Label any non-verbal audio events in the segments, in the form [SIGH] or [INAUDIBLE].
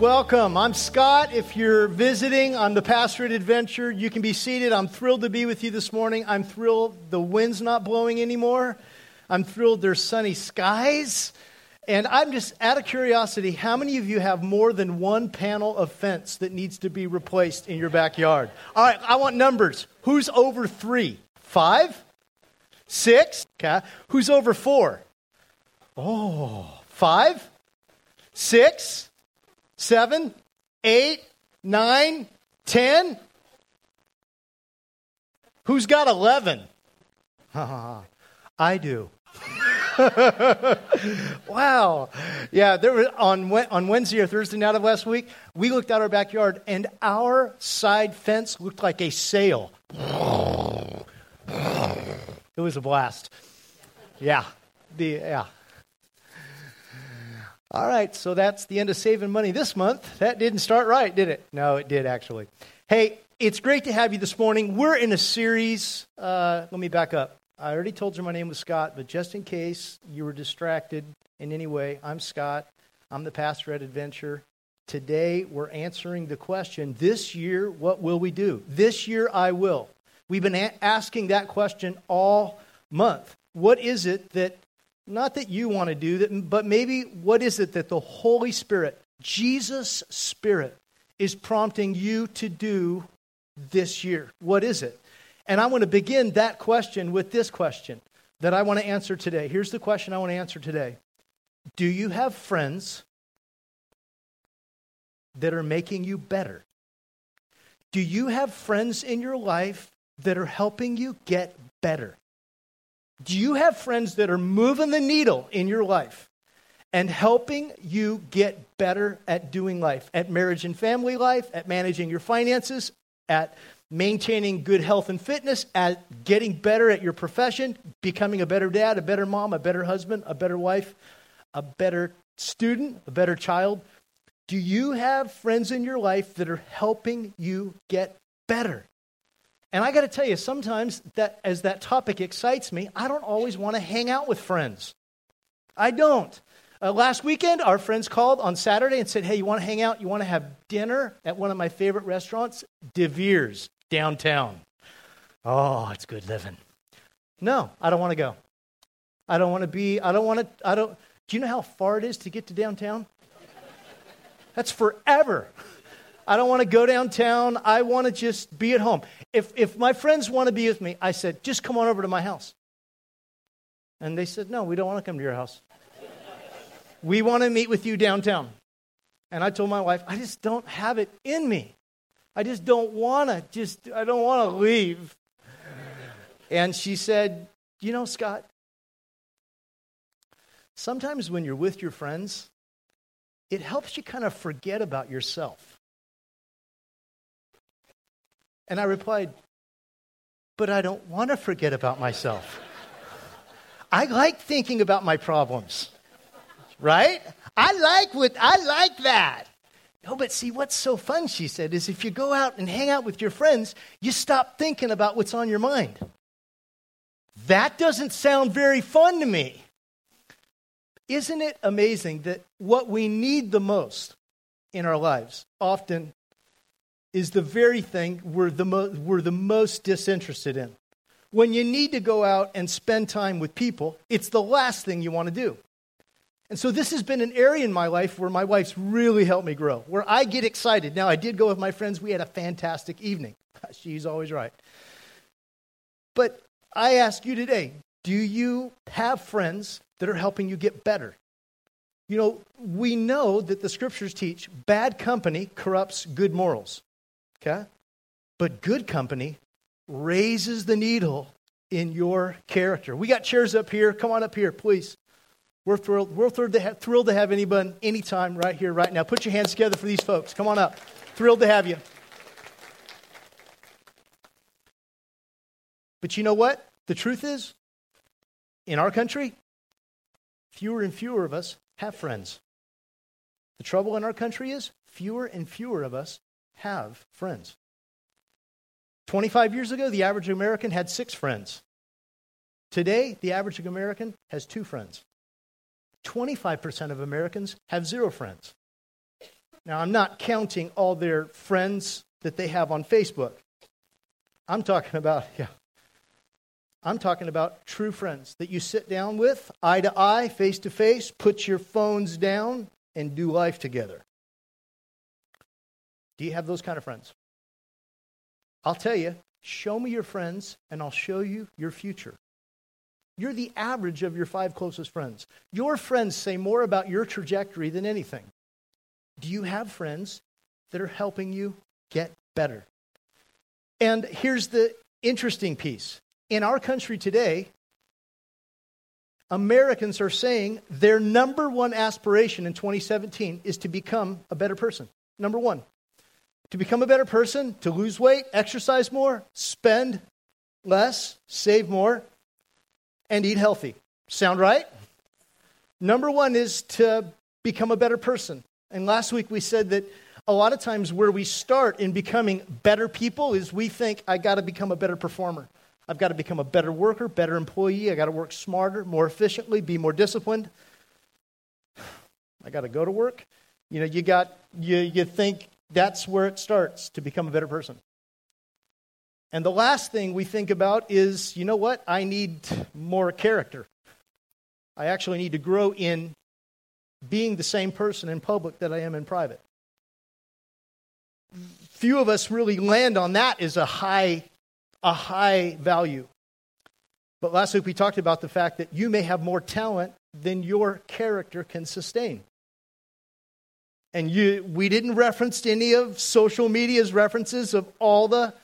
Welcome. I'm Scott. If you're visiting on the Pastorate Adventure, you can be seated. I'm thrilled to be with you this morning. I'm thrilled the wind's not blowing anymore. I'm thrilled there's sunny skies. And I'm just out of curiosity, how many of you have more than one panel of fence that needs to be replaced in your backyard? All right, I want numbers. Who's over three? Five? Six? Okay. Who's over four? Oh, five? Six? Seven, eight, nine, ten. Who's got 11? [LAUGHS] I do. [LAUGHS] wow. Yeah, there was on, on Wednesday or Thursday night of last week, we looked out our backyard and our side fence looked like a sail. It was a blast. Yeah. The yeah. All right, so that's the end of saving money this month. That didn't start right, did it? No, it did actually. Hey, it's great to have you this morning. We're in a series. Uh, let me back up. I already told you my name was Scott, but just in case you were distracted in any way, I'm Scott. I'm the pastor at Adventure. Today, we're answering the question this year, what will we do? This year, I will. We've been a- asking that question all month. What is it that not that you want to do that, but maybe what is it that the Holy Spirit, Jesus' Spirit, is prompting you to do this year? What is it? And I want to begin that question with this question that I want to answer today. Here's the question I want to answer today Do you have friends that are making you better? Do you have friends in your life that are helping you get better? Do you have friends that are moving the needle in your life and helping you get better at doing life, at marriage and family life, at managing your finances, at maintaining good health and fitness, at getting better at your profession, becoming a better dad, a better mom, a better husband, a better wife, a better student, a better child? Do you have friends in your life that are helping you get better? And I got to tell you, sometimes that as that topic excites me, I don't always want to hang out with friends. I don't. Uh, last weekend, our friends called on Saturday and said, Hey, you want to hang out? You want to have dinner at one of my favorite restaurants? De Vere's, downtown. Oh, it's good living. No, I don't want to go. I don't want to be, I don't want to, I don't, do you know how far it is to get to downtown? That's forever. I don't want to go downtown. I want to just be at home. If, if my friends want to be with me, I said, just come on over to my house. And they said, no, we don't want to come to your house. we want to meet with you downtown. And I told my wife, I just don't have it in me. I just don't want to, just, I don't want to leave. And she said, You know, Scott, sometimes when you're with your friends, it helps you kind of forget about yourself. And I replied, But I don't want to forget about myself. I like thinking about my problems, right? I like what I like that. No, but see, what's so fun, she said, is if you go out and hang out with your friends, you stop thinking about what's on your mind. That doesn't sound very fun to me. Isn't it amazing that what we need the most in our lives often is the very thing we're the, mo- we're the most disinterested in. When you need to go out and spend time with people, it's the last thing you want to do. And so this has been an area in my life where my wife's really helped me grow, where I get excited. Now, I did go with my friends. We had a fantastic evening. [LAUGHS] She's always right. But I ask you today do you have friends that are helping you get better? You know, we know that the scriptures teach bad company corrupts good morals. Okay? But good company raises the needle in your character. We got chairs up here. Come on up here, please. We're thrilled, we're thrilled to, have, thrilled to have anytime, right here, right now. Put your hands together for these folks. Come on up. Thrilled to have you. But you know what? The truth is, in our country, fewer and fewer of us have friends. The trouble in our country is, fewer and fewer of us have friends. 25 years ago, the average American had six friends. Today, the average American has two friends. 25% of Americans have zero friends. Now, I'm not counting all their friends that they have on Facebook. I'm talking about, [LAUGHS] yeah, I'm talking about true friends that you sit down with, eye to eye, face to face, put your phones down, and do life together. Do you have those kind of friends? I'll tell you, show me your friends, and I'll show you your future. You're the average of your five closest friends. Your friends say more about your trajectory than anything. Do you have friends that are helping you get better? And here's the interesting piece in our country today, Americans are saying their number one aspiration in 2017 is to become a better person. Number one, to become a better person, to lose weight, exercise more, spend less, save more, and eat healthy. Sound right? Number one is to become a better person. And last week we said that a lot of times where we start in becoming better people is we think, I got to become a better performer. I've got to become a better worker, better employee. I got to work smarter, more efficiently, be more disciplined. [SIGHS] I got to go to work. You know, you got you you think that's where it starts to become a better person. And the last thing we think about is, you know what? I need more character. I actually need to grow in being the same person in public that I am in private. Few of us really land on that as a high a high value. But last week we talked about the fact that you may have more talent than your character can sustain. And you, we didn't reference any of social media's references of all the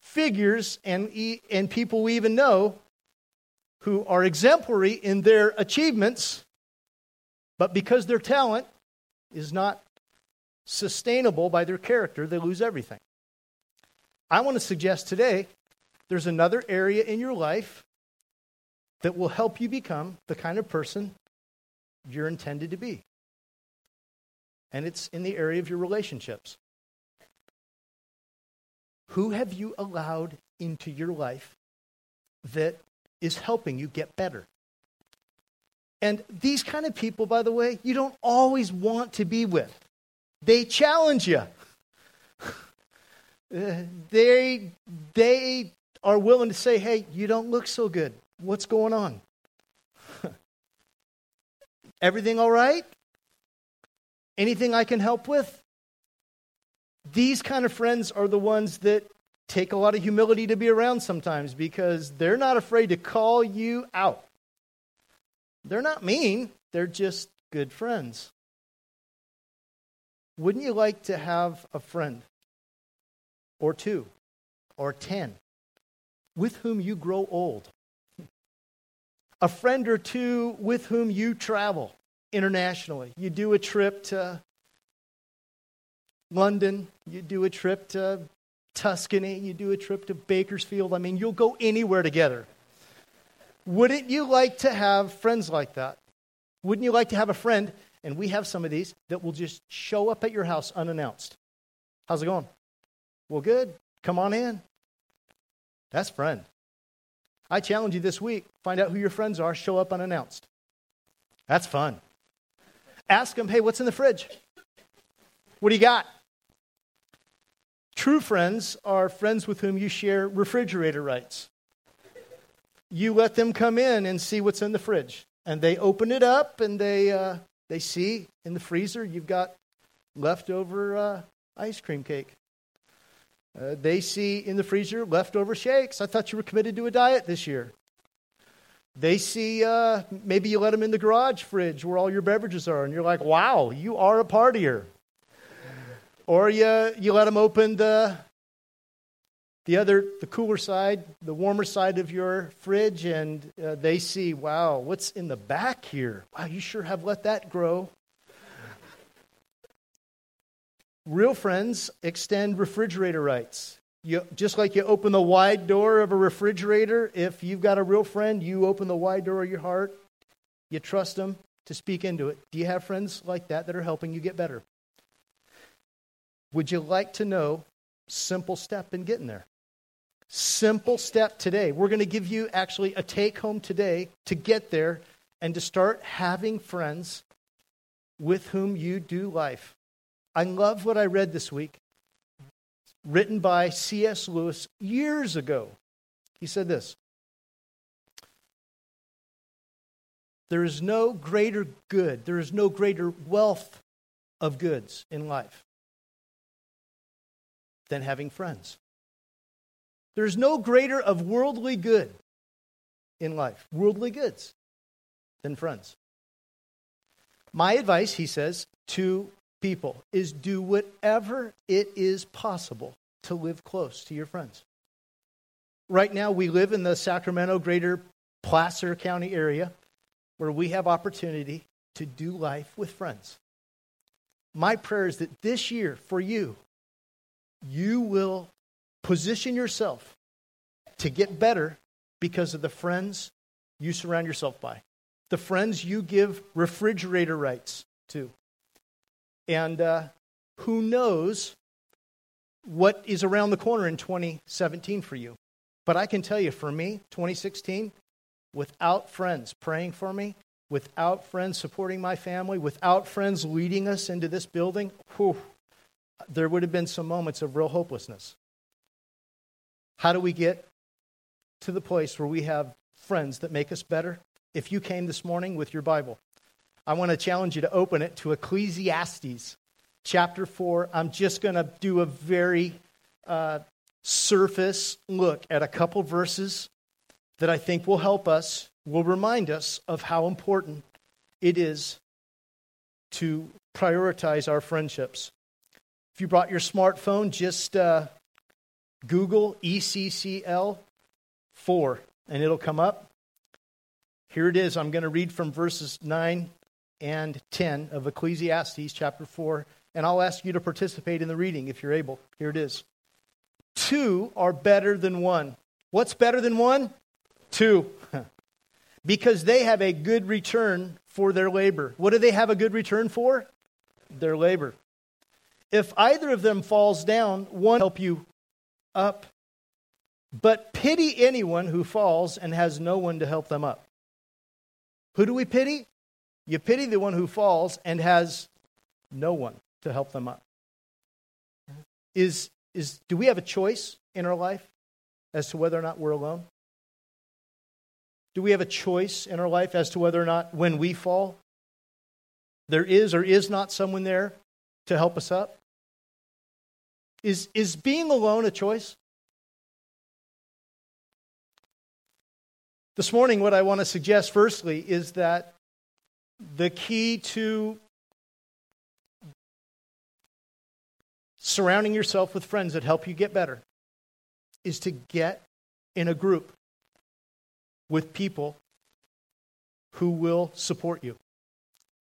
figures and, and people we even know who are exemplary in their achievements, but because their talent is not sustainable by their character, they lose everything. I want to suggest today there's another area in your life that will help you become the kind of person you're intended to be. And it's in the area of your relationships. Who have you allowed into your life that is helping you get better? And these kind of people, by the way, you don't always want to be with. They challenge you. [LAUGHS] Uh, they, they are willing to say, hey, you don't look so good. What's going on? [LAUGHS] Everything all right? Anything I can help with? These kind of friends are the ones that take a lot of humility to be around sometimes because they're not afraid to call you out. They're not mean, they're just good friends. Wouldn't you like to have a friend or two or ten with whom you grow old, [LAUGHS] a friend or two with whom you travel internationally. You do a trip to London, you do a trip to Tuscany, you do a trip to Bakersfield. I mean, you'll go anywhere together. Wouldn't you like to have friends like that? Wouldn't you like to have a friend, and we have some of these, that will just show up at your house unannounced? How's it going? Well, good. Come on in. That's friend. I challenge you this week find out who your friends are, show up unannounced. That's fun. Ask them, hey, what's in the fridge? What do you got? True friends are friends with whom you share refrigerator rights. You let them come in and see what's in the fridge. And they open it up and they, uh, they see in the freezer you've got leftover uh, ice cream cake. Uh, they see in the freezer leftover shakes. I thought you were committed to a diet this year. They see uh, maybe you let them in the garage fridge where all your beverages are, and you're like, wow, you are a partier. Or you, you let them open the, the other, the cooler side, the warmer side of your fridge, and uh, they see, wow, what's in the back here? Wow, you sure have let that grow. Real friends extend refrigerator rights. You, just like you open the wide door of a refrigerator, if you've got a real friend, you open the wide door of your heart, you trust them to speak into it. Do you have friends like that that are helping you get better? Would you like to know simple step in getting there? Simple step today. We're going to give you actually a take home today to get there and to start having friends with whom you do life. I love what I read this week, written by C.S. Lewis years ago. He said this There is no greater good, there is no greater wealth of goods in life than having friends. There's no greater of worldly good in life, worldly goods, than friends. My advice, he says, to people is do whatever it is possible to live close to your friends. Right now, we live in the Sacramento, greater Placer County area where we have opportunity to do life with friends. My prayer is that this year, for you, you will position yourself to get better because of the friends you surround yourself by, the friends you give refrigerator rights to. And uh, who knows what is around the corner in 2017 for you. But I can tell you, for me, 2016, without friends praying for me, without friends supporting my family, without friends leading us into this building, whew, there would have been some moments of real hopelessness. How do we get to the place where we have friends that make us better? If you came this morning with your Bible, I want to challenge you to open it to Ecclesiastes chapter 4. I'm just going to do a very uh, surface look at a couple verses that I think will help us, will remind us of how important it is to prioritize our friendships. If you brought your smartphone, just uh, Google ECCL 4 and it'll come up. Here it is. I'm going to read from verses 9 and 10 of Ecclesiastes chapter 4, and I'll ask you to participate in the reading if you're able. Here it is. Two are better than one. What's better than one? Two. [LAUGHS] because they have a good return for their labor. What do they have a good return for? Their labor. If either of them falls down, one help you up. But pity anyone who falls and has no one to help them up. Who do we pity? You pity the one who falls and has no one to help them up. Is, is, do we have a choice in our life as to whether or not we're alone? Do we have a choice in our life as to whether or not when we fall, there is or is not someone there to help us up? Is, is being alone a choice? This morning, what I want to suggest firstly is that the key to surrounding yourself with friends that help you get better is to get in a group with people who will support you.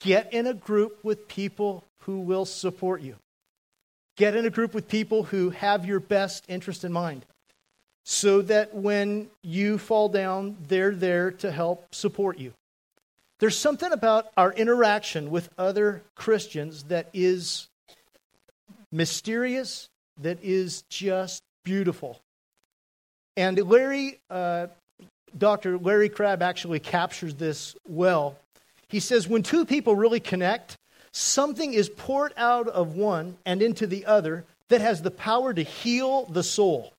Get in a group with people who will support you. Get in a group with people who have your best interest in mind so that when you fall down, they're there to help support you. There's something about our interaction with other Christians that is mysterious, that is just beautiful. And Larry, uh, Dr. Larry Crabb actually captures this well. He says, when two people really connect, something is poured out of one and into the other that has the power to heal the soul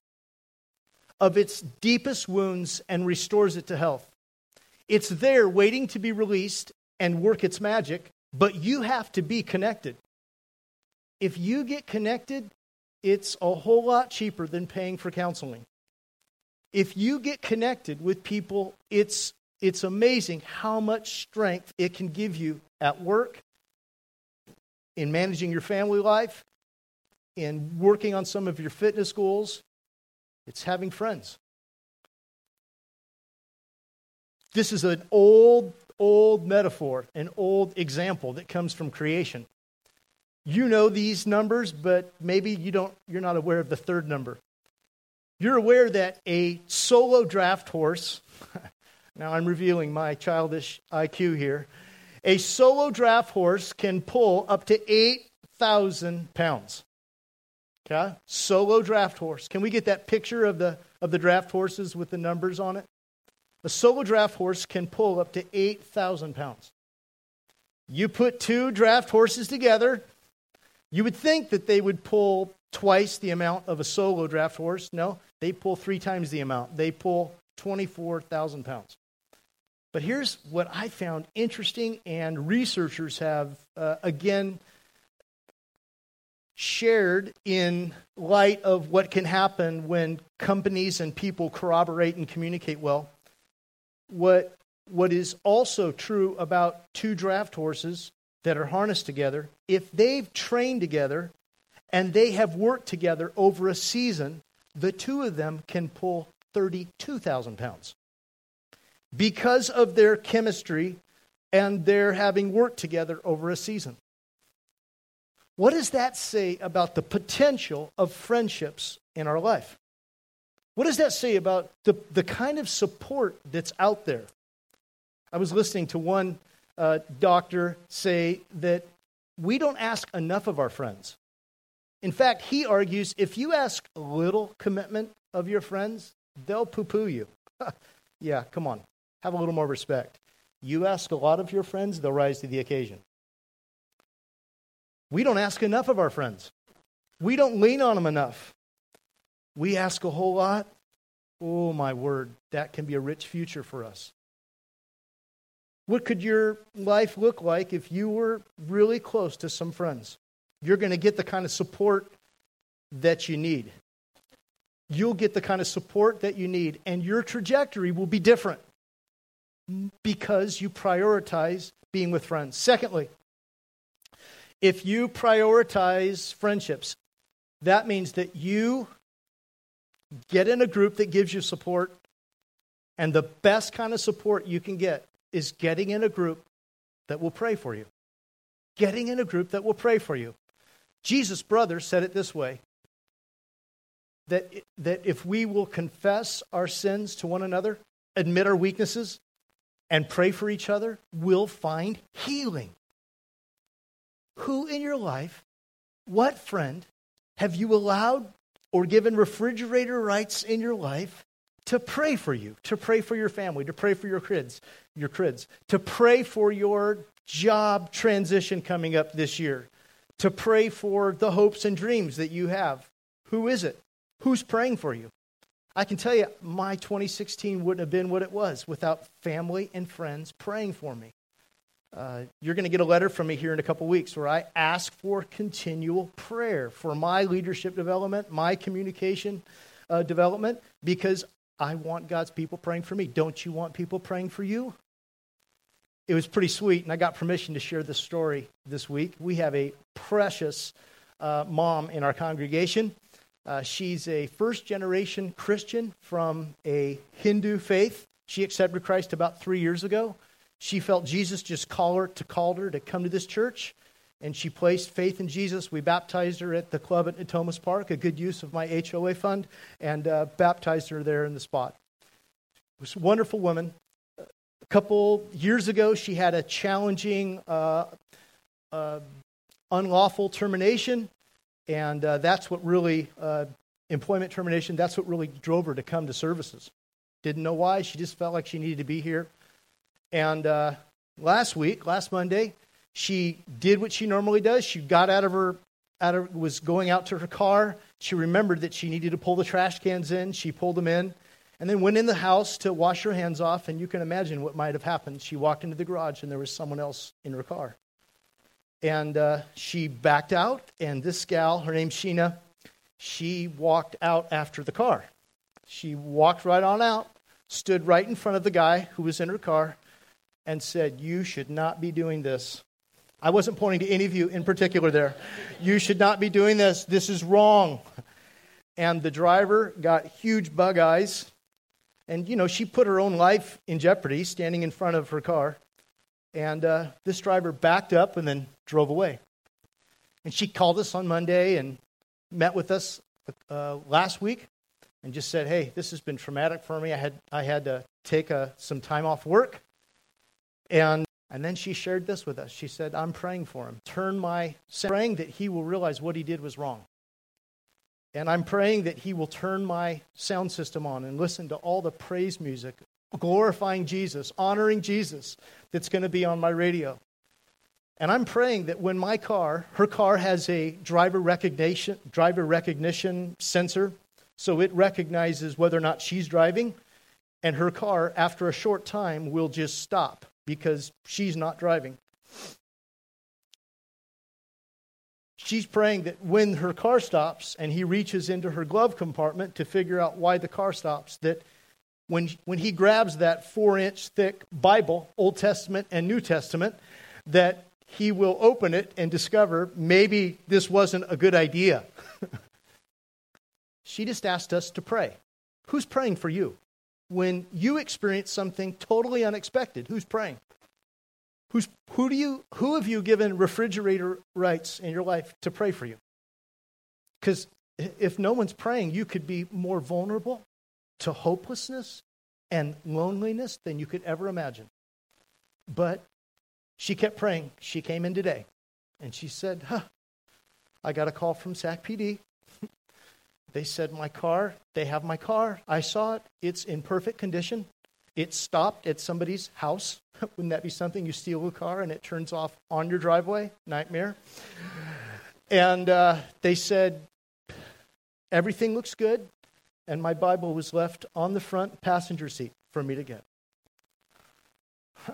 of its deepest wounds and restores it to health. It's there waiting to be released and work its magic, but you have to be connected. If you get connected, it's a whole lot cheaper than paying for counseling. If you get connected with people, it's, it's amazing how much strength it can give you at work, in managing your family life, in working on some of your fitness goals. It's having friends. This is an old, old metaphor, an old example that comes from creation. You know these numbers, but maybe you don't, you're not aware of the third number. You're aware that a solo draft horse, [LAUGHS] now I'm revealing my childish IQ here, a solo draft horse can pull up to 8,000 pounds. Okay? Solo draft horse. Can we get that picture of the, of the draft horses with the numbers on it? A solo draft horse can pull up to 8,000 pounds. You put two draft horses together, You would think that they would pull twice the amount of a solo draft horse. No, they pull three times the amount. They pull 24,000 pounds. But here's what I found interesting, and researchers have, uh, again, shared in light of what can happen when companies and people corroborate and communicate well. What, what is also true about two draft horses that are harnessed together, if they've trained together and they have worked together over a season, the two of them can pull 32,000 pounds. Because of their chemistry and their having worked together over a season. What does that say about the potential of friendships in our life? What does that say about the, the kind of support that's out there? I was listening to one uh, doctor say that we don't ask enough of our friends. In fact, he argues if you ask a little commitment of your friends, they'll poo poo you. [LAUGHS] yeah, come on. Have a little more respect. You ask a lot of your friends, they'll rise to the occasion. We don't ask enough of our friends. We don't lean on them enough. We ask a whole lot. Oh, my word, that can be a rich future for us. What could your life look like if you were really close to some friends? You're going to get the kind of support that you need. You'll get the kind of support that you need, and your trajectory will be different because you prioritize being with friends. Secondly, if you prioritize friendships, that means that you get in a group that gives you support, and the best kind of support you can get is getting in a group that will pray for you. Getting in a group that will pray for you. Jesus' brother said it this way that, that if we will confess our sins to one another, admit our weaknesses, and pray for each other, we'll find healing. Who in your life, what friend, have you allowed or given refrigerator rights in your life to pray for you, to pray for your family, to pray for your kids, your kids, to pray for your job transition coming up this year, to pray for the hopes and dreams that you have. Who is it? Who's praying for you? I can tell you, my 2016 wouldn't have been what it was without family and friends praying for me. Uh, you're going to get a letter from me here in a couple weeks where I ask for continual prayer for my leadership development, my communication uh, development, because I want God's people praying for me. Don't you want people praying for you? It was pretty sweet, and I got permission to share this story this week. We have a precious uh, mom in our congregation. Uh, she's a first generation Christian from a Hindu faith. She accepted Christ about three years ago. She felt Jesus just called her to call her to come to this church, and she placed faith in Jesus. We baptized her at the club at Thomas Park, a good use of my HOA fund, and uh, baptized her there in the spot. It was a wonderful woman. A couple years ago, she had a challenging, uh, uh, unlawful termination, and uh, that's what really uh, employment termination. That's what really drove her to come to services. Didn't know why. She just felt like she needed to be here. And uh, last week, last Monday, she did what she normally does. She got out of her, out of, was going out to her car. She remembered that she needed to pull the trash cans in. She pulled them in, and then went in the house to wash her hands off. And you can imagine what might have happened. She walked into the garage, and there was someone else in her car. And uh, she backed out, and this gal, her name's Sheena, she walked out after the car. She walked right on out, stood right in front of the guy who was in her car, and said, You should not be doing this. I wasn't pointing to any of you in particular there. You should not be doing this. This is wrong. And the driver got huge bug eyes. And, you know, she put her own life in jeopardy standing in front of her car. And uh, this driver backed up and then drove away. And she called us on Monday and met with us uh, last week and just said, Hey, this has been traumatic for me. I had, I had to take uh, some time off work and, and then she shared this with us. She said, I'm praying for him. Turn my, praying that he will realize what he did was wrong. And I'm praying that he will turn my sound system on and listen to all the praise music, glorifying Jesus, honoring Jesus, that's going to be on my radio. And I'm praying that when my car, her car has a driver recognition, driver recognition sensor, so it recognizes whether or not she's driving, and her car, after a short time, will just stop because she's not driving. She's praying that when her car stops and he reaches into her glove compartment to figure out why the car stops, that when, when he grabs that four inch thick Bible, Old Testament and New Testament, that he will open it and discover maybe this wasn't a good idea. [LAUGHS] she just asked us to pray. Who's praying for you? When you experience something totally unexpected, who's praying? Who's, who, do you, who have you given refrigerator rights in your life to pray for you? Because if no one's praying, you could be more vulnerable to hopelessness and loneliness than you could ever imagine. But she kept praying. She came in today and she said, huh, I got a call from SAC PD. They said, My car, they have my car. I saw it. It's in perfect condition. It stopped at somebody's house. [LAUGHS] Wouldn't that be something? You steal a car and it turns off on your driveway? Nightmare. And uh, they said, Everything looks good. And my Bible was left on the front passenger seat for me to get. [LAUGHS]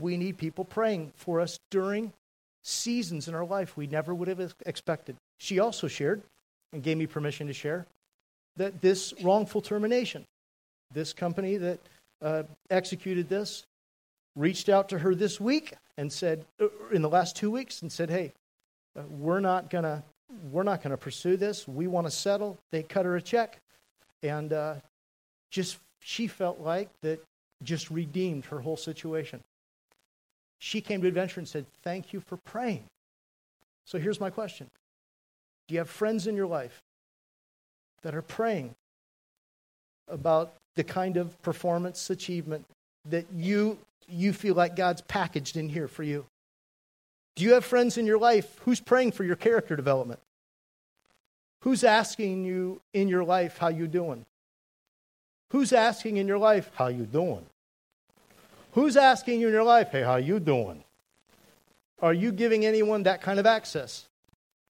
we need people praying for us during seasons in our life we never would have expected. She also shared and gave me permission to share that this wrongful termination, this company that uh, executed this, reached out to her this week and said, uh, in the last two weeks, and said, "Hey, uh, we're not gonna, we're not gonna pursue this. We want to settle." They cut her a check, and uh, just she felt like that just redeemed her whole situation she came to Adventure and said, Thank you for praying. So here's my question Do you have friends in your life that are praying about the kind of performance achievement that you, you feel like God's packaged in here for you? Do you have friends in your life who's praying for your character development? Who's asking you in your life how you doing? Who's asking in your life how you doing? Who's asking you in your life, hey, how you doing? Are you giving anyone that kind of access?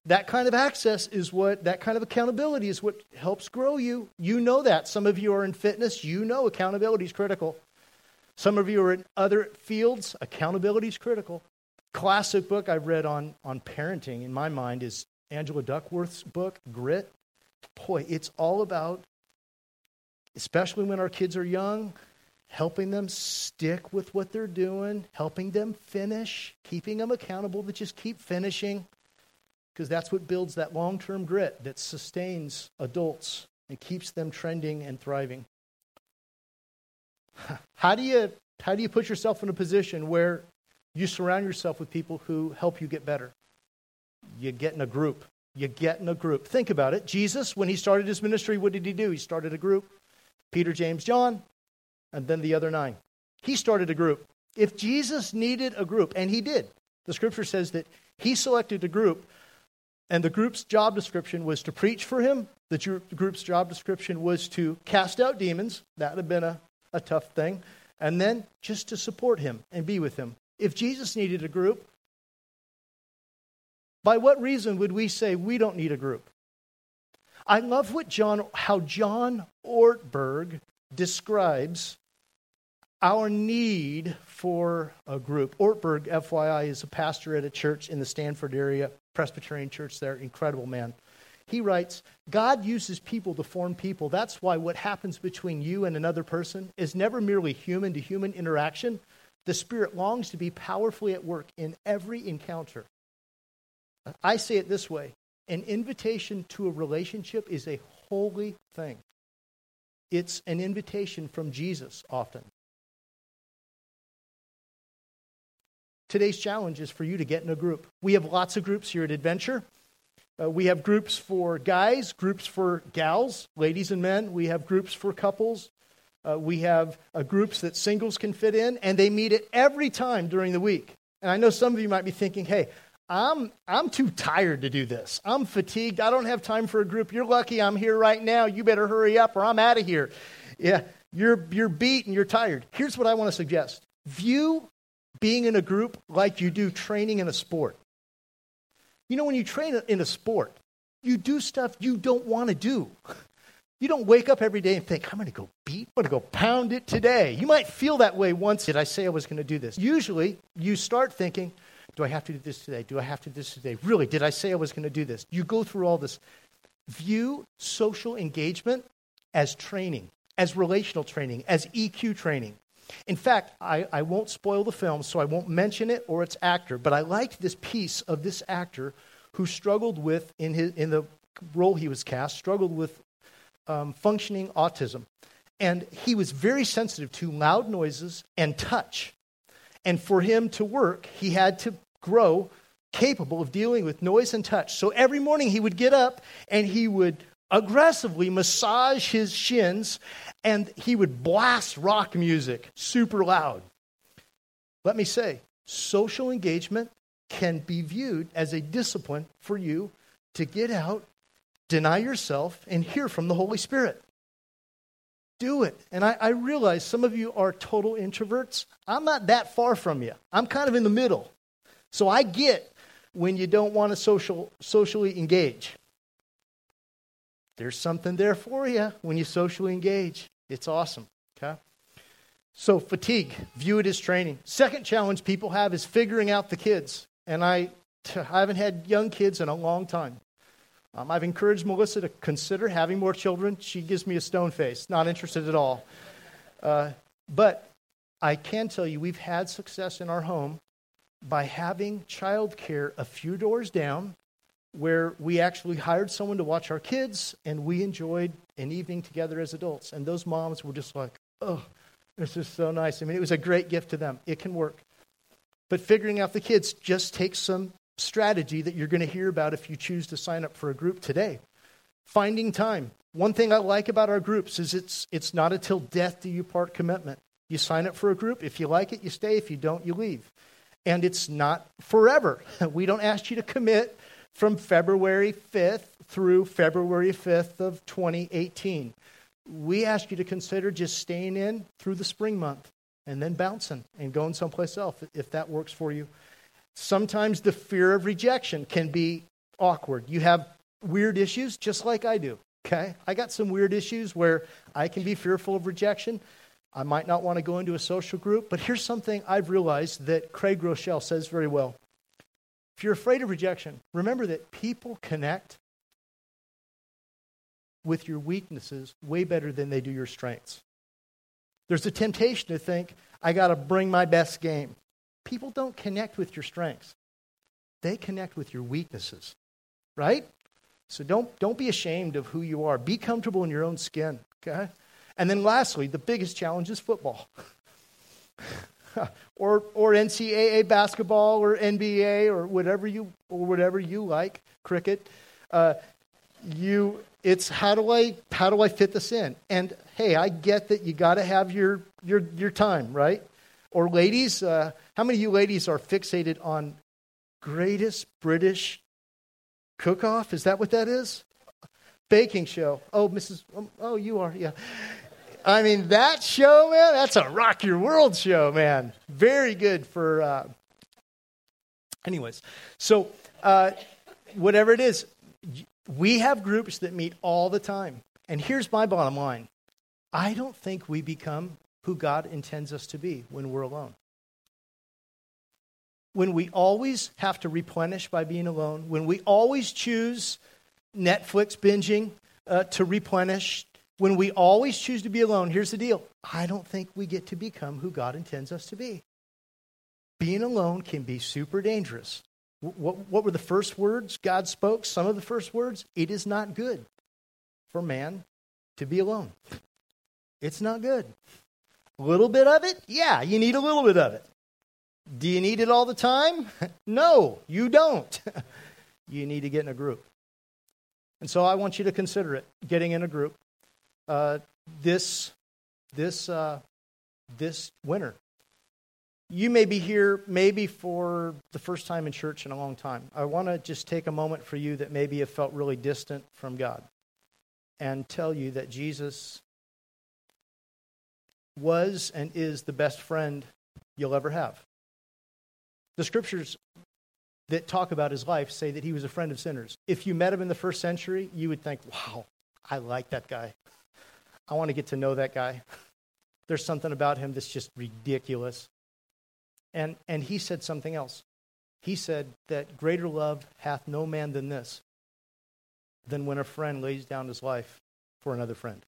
That kind of access is what, that kind of accountability is what helps grow you. You know that. Some of you are in fitness, you know accountability is critical. Some of you are in other fields, accountability is critical. Classic book I've read on, on parenting in my mind is Angela Duckworth's book, Grit. Boy, it's all about, especially when our kids are young, helping them stick with what they're doing, helping them finish, keeping them accountable to just keep finishing, because that's what builds that long term grit that sustains adults and keeps them trending and thriving. [SIGHS] How do you, how do you put yourself in a position where you surround yourself with people who help you get better? You get in a group. You get in a group. Think about it. Jesus, when he started his ministry, what did he do? He started a group. Peter, James, John, and then the other nine. He started a group. If Jesus needed a group, and he did, the scripture says that he selected a group, and the group's job description was to preach for him. The group's job description was to cast out demons. That have been a, a tough thing. And then just to support him and be with him. If Jesus needed a group, by what reason would we say we don't need a group? I love what John, how John Ortberg describes our need for a group. Ortberg, FYI, is a pastor at a church in the Stanford area, Presbyterian church there, incredible man. He writes, God uses people to form people. That's why what happens between you and another person is never merely human to human interaction. The Spirit longs to be powerfully at work in every encounter. I say it this way an invitation to a relationship is a holy thing. It's an invitation from Jesus often. Today's challenge is for you to get in a group. We have lots of groups here at Adventure. Uh, we have groups for guys, groups for gals, ladies and men. We have groups for couples. Uh, we have uh, groups that singles can fit in, and they meet at every time during the week. And I know some of you might be thinking, hey, I'm, I'm too tired to do this. I'm fatigued. I don't have time for a group. You're lucky I'm here right now. You better hurry up or I'm out of here. Yeah, you're, you're beat and you're tired. Here's what I want to suggest view being in a group like you do training in a sport. You know, when you train in a sport, you do stuff you don't want to do. You don't wake up every day and think, I'm going to go beat, I'm going to go pound it today. You might feel that way once. Did I say I was going to do this? Usually, you start thinking, do I have to do this today? Do I have to do this today? Really, did I say I was going to do this? You go through all this. View social engagement as training, as relational training, as EQ training. In fact, I, I won't spoil the film, so I won't mention it or its actor, but I liked this piece of this actor who struggled with, in, his, in the role he was cast, struggled with um, functioning autism. And he was very sensitive to loud noises and touch. And for him to work, he had to grow capable of dealing with noise and touch. So every morning he would get up and he would aggressively massage his shins and he would blast rock music super loud. Let me say, social engagement can be viewed as a discipline for you to get out, deny yourself, and hear from the Holy Spirit. Do it. And I, I realize some of you are total introverts. I'm not that far from you. I'm kind of in the middle. So I get when you don't want to social, socially engage. There's something there for you when you socially engage. It's awesome. Okay? So, fatigue, view it as training. Second challenge people have is figuring out the kids. And I, I haven't had young kids in a long time. Um, I've encouraged Melissa to consider having more children. She gives me a stone face, not interested at all. Uh, but I can tell you we've had success in our home by having childcare a few doors down where we actually hired someone to watch our kids and we enjoyed an evening together as adults. And those moms were just like, oh, this is so nice. I mean, it was a great gift to them. It can work. But figuring out the kids just takes some strategy that you're going to hear about if you choose to sign up for a group today. Finding time. One thing I like about our groups is it's, it's not until death do you part commitment. You sign up for a group. If you like it, you stay. If you don't, you leave. And it's not forever. [LAUGHS] We don't ask you to commit from February 5th through February 5th of 2018. We ask you to consider just staying in through the spring month and then bouncing and going someplace else if that works for you. Sometimes the fear of rejection can be awkward. You have weird issues just like I do. Okay? I got some weird issues where I can be fearful of rejection. I might not want to go into a social group, but here's something I've realized that Craig Groeschel says very well. If you're afraid of rejection, remember that people connect with your weaknesses way better than they do your strengths. There's a temptation to think, I got to bring my best game. People don't connect with your strengths, they connect with your weaknesses, right? So don't, don't be ashamed of who you are. Be comfortable in your own skin, okay? And then lastly, the biggest challenge is football. [LAUGHS] [LAUGHS] or, or NCAA basketball or NBA or whatever you, or whatever you like, cricket. Uh, you, it's how do I, how do I fit this in? And hey, I get that you got to have your, your, your time, right? Or ladies, uh, how many of you ladies are fixated on greatest British cook-off? Is that what that is? Baking show. Oh, Mrs. Um, oh, you are. Yeah. I mean, that show, man, that's a rock your world show, man. Very good for. Uh... Anyways, so uh, whatever it is, we have groups that meet all the time. And here's my bottom line I don't think we become who God intends us to be when we're alone. When we always have to replenish by being alone, when we always choose Netflix binging uh, to replenish, when we always choose to be alone, here's the deal I don't think we get to become who God intends us to be. Being alone can be super dangerous. What, what were the first words God spoke? Some of the first words? It is not good for man to be alone. It's not good. A little bit of it? Yeah, you need a little bit of it. Do you need it all the time? [LAUGHS] no, you don't. [LAUGHS] you need to get in a group. And so I want you to consider it getting in a group uh, this this uh, this winter. You may be here maybe for the first time in church in a long time. I want to just take a moment for you that maybe have felt really distant from God and tell you that Jesus was and is the best friend you'll ever have. The scriptures that talk about his life say that he was a friend of sinners. If you met him in the first century, you would think, wow, I like that guy. I want to get to know that guy. There's something about him that's just ridiculous. And, and he said something else. He said that greater love hath no man than this, than when a friend lays down his life for another friend.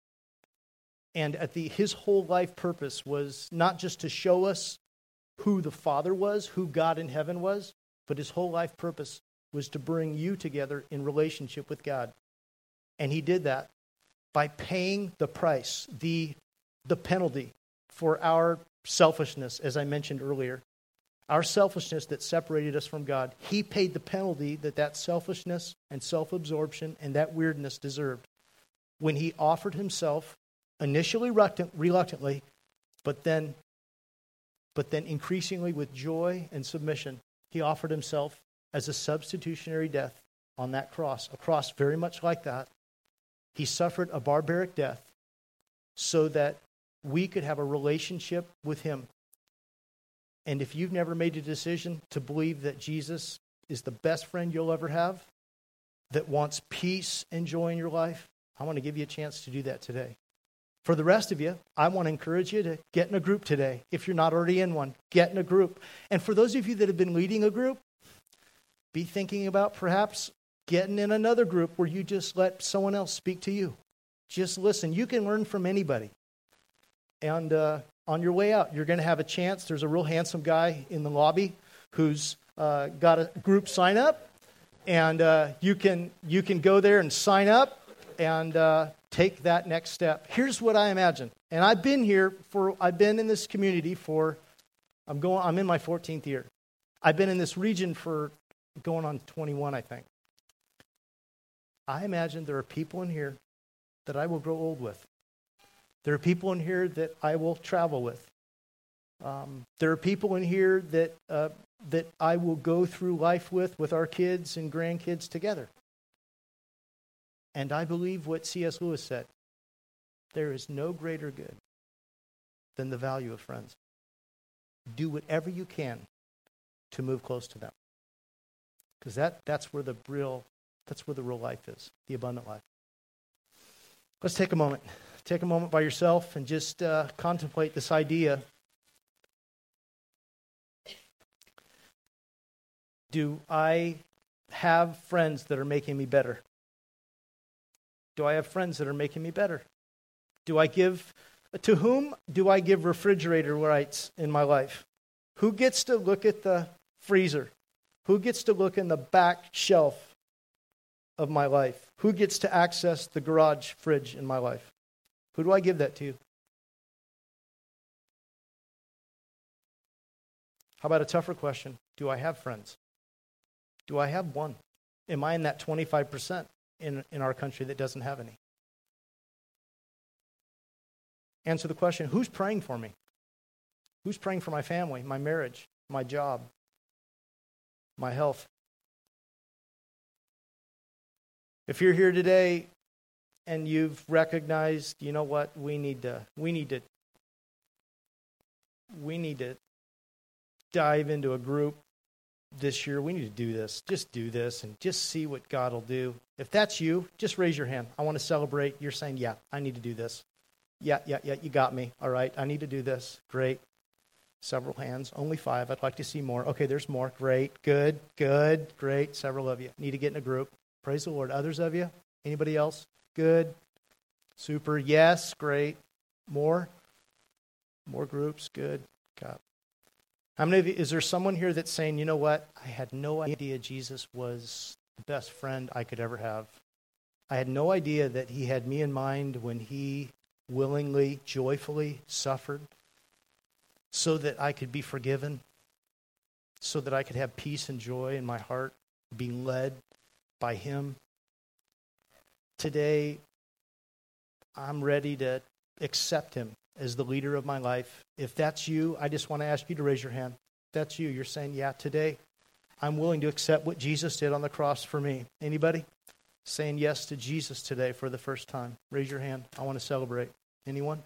And at the, his whole life purpose was not just to show us who the Father was, who God in heaven was, but his whole life purpose was to bring you together in relationship with God. And he did that by paying the price, the, the penalty for our selfishness, as I mentioned earlier. Our selfishness that separated us from God. He paid the penalty that that selfishness and self absorption and that weirdness deserved when he offered himself initially reluctantly, but then, but then increasingly with joy and submission. He offered himself as a substitutionary death on that cross, a cross very much like that. He suffered a barbaric death so that we could have a relationship with him. And if you've never made a decision to believe that Jesus is the best friend you'll ever have, that wants peace and joy in your life, I want to give you a chance to do that today. For the rest of you, I want to encourage you to get in a group today. If you're not already in one, get in a group. And for those of you that have been leading a group, be thinking about perhaps getting in another group where you just let someone else speak to you. Just listen. You can learn from anybody. And uh, on your way out, you're going to have a chance. There's a real handsome guy in the lobby who's uh, got a group sign up, and uh, you can you can go there and sign up and uh, take that next step. Here's what I imagine, and I've been here for I've been in this community for I'm going I'm in my 14th year. I've been in this region for going on 21, I think. I imagine there are people in here that I will grow old with. There are people in here that I will travel with. Um, there are people in here that uh, that I will go through life with, with our kids and grandkids together. And I believe what C.S. Lewis said there is no greater good than the value of friends. Do whatever you can to move close to them. Because that, that's where the real that's where the real life is, the abundant life. Let's take a moment. Take a moment by yourself and just uh, contemplate this idea. Do I have friends that are making me better? Do I have friends that are making me better? Do I give, to whom do I give refrigerator rights in my life? Who gets to look at the freezer? Who gets to look in the back shelf of my life? Who gets to access the garage fridge in my life? Who do I give that to? How about a tougher question? Do I have friends? Do I have one? Am I in that 25%? in, in our country that doesn't have any? Answer the question who's praying for me? Who's praying for my family, my marriage, my job, my health? If you're here today and you've recognized, you know what, we need to we need to we need to dive into a group this year, we need to do this. Just do this and just see what God will do. If that's you, just raise your hand. I want to celebrate. You're saying, Yeah, I need to do this. Yeah, yeah, yeah, you got me. All right, I need to do this. Great. Several hands, only five. I'd like to see more. Okay, there's more. Great, good, good, great. Several of you need to get in a group. Praise the Lord. Others of you? Anybody else? Good, super. Yes, great. More? More groups. Good. God. How many of you, is there someone here that's saying, you know what? I had no idea Jesus was the best friend I could ever have. I had no idea that he had me in mind when he willingly, joyfully suffered so that I could be forgiven, so that I could have peace and joy in my heart, being led by him. Today, I'm ready to accept him as the leader of my life. If that's you, I just want to ask you to raise your hand. If that's you. You're saying, yeah, today I'm willing to accept what Jesus did on the cross for me. Anybody? Saying yes to Jesus today for the first time. Raise your hand. I want to celebrate. Anyone?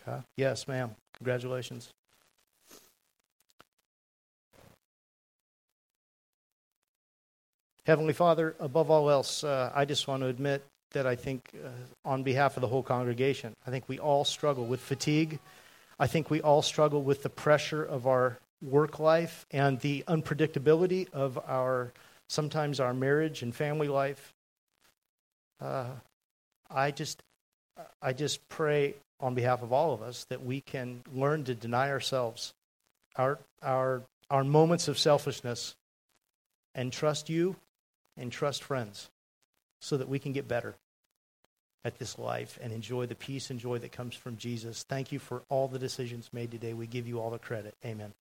Okay. Yes, ma'am. Congratulations. Heavenly Father, above all else, uh, I just want to admit that I think, uh, on behalf of the whole congregation, I think we all struggle with fatigue. I think we all struggle with the pressure of our work life and the unpredictability of our sometimes our marriage and family life. Uh, I just, I just pray on behalf of all of us that we can learn to deny ourselves, our our our moments of selfishness, and trust you, and trust friends, so that we can get better at this life and enjoy the peace and joy that comes from Jesus. Thank you for all the decisions made today. We give you all the credit. Amen.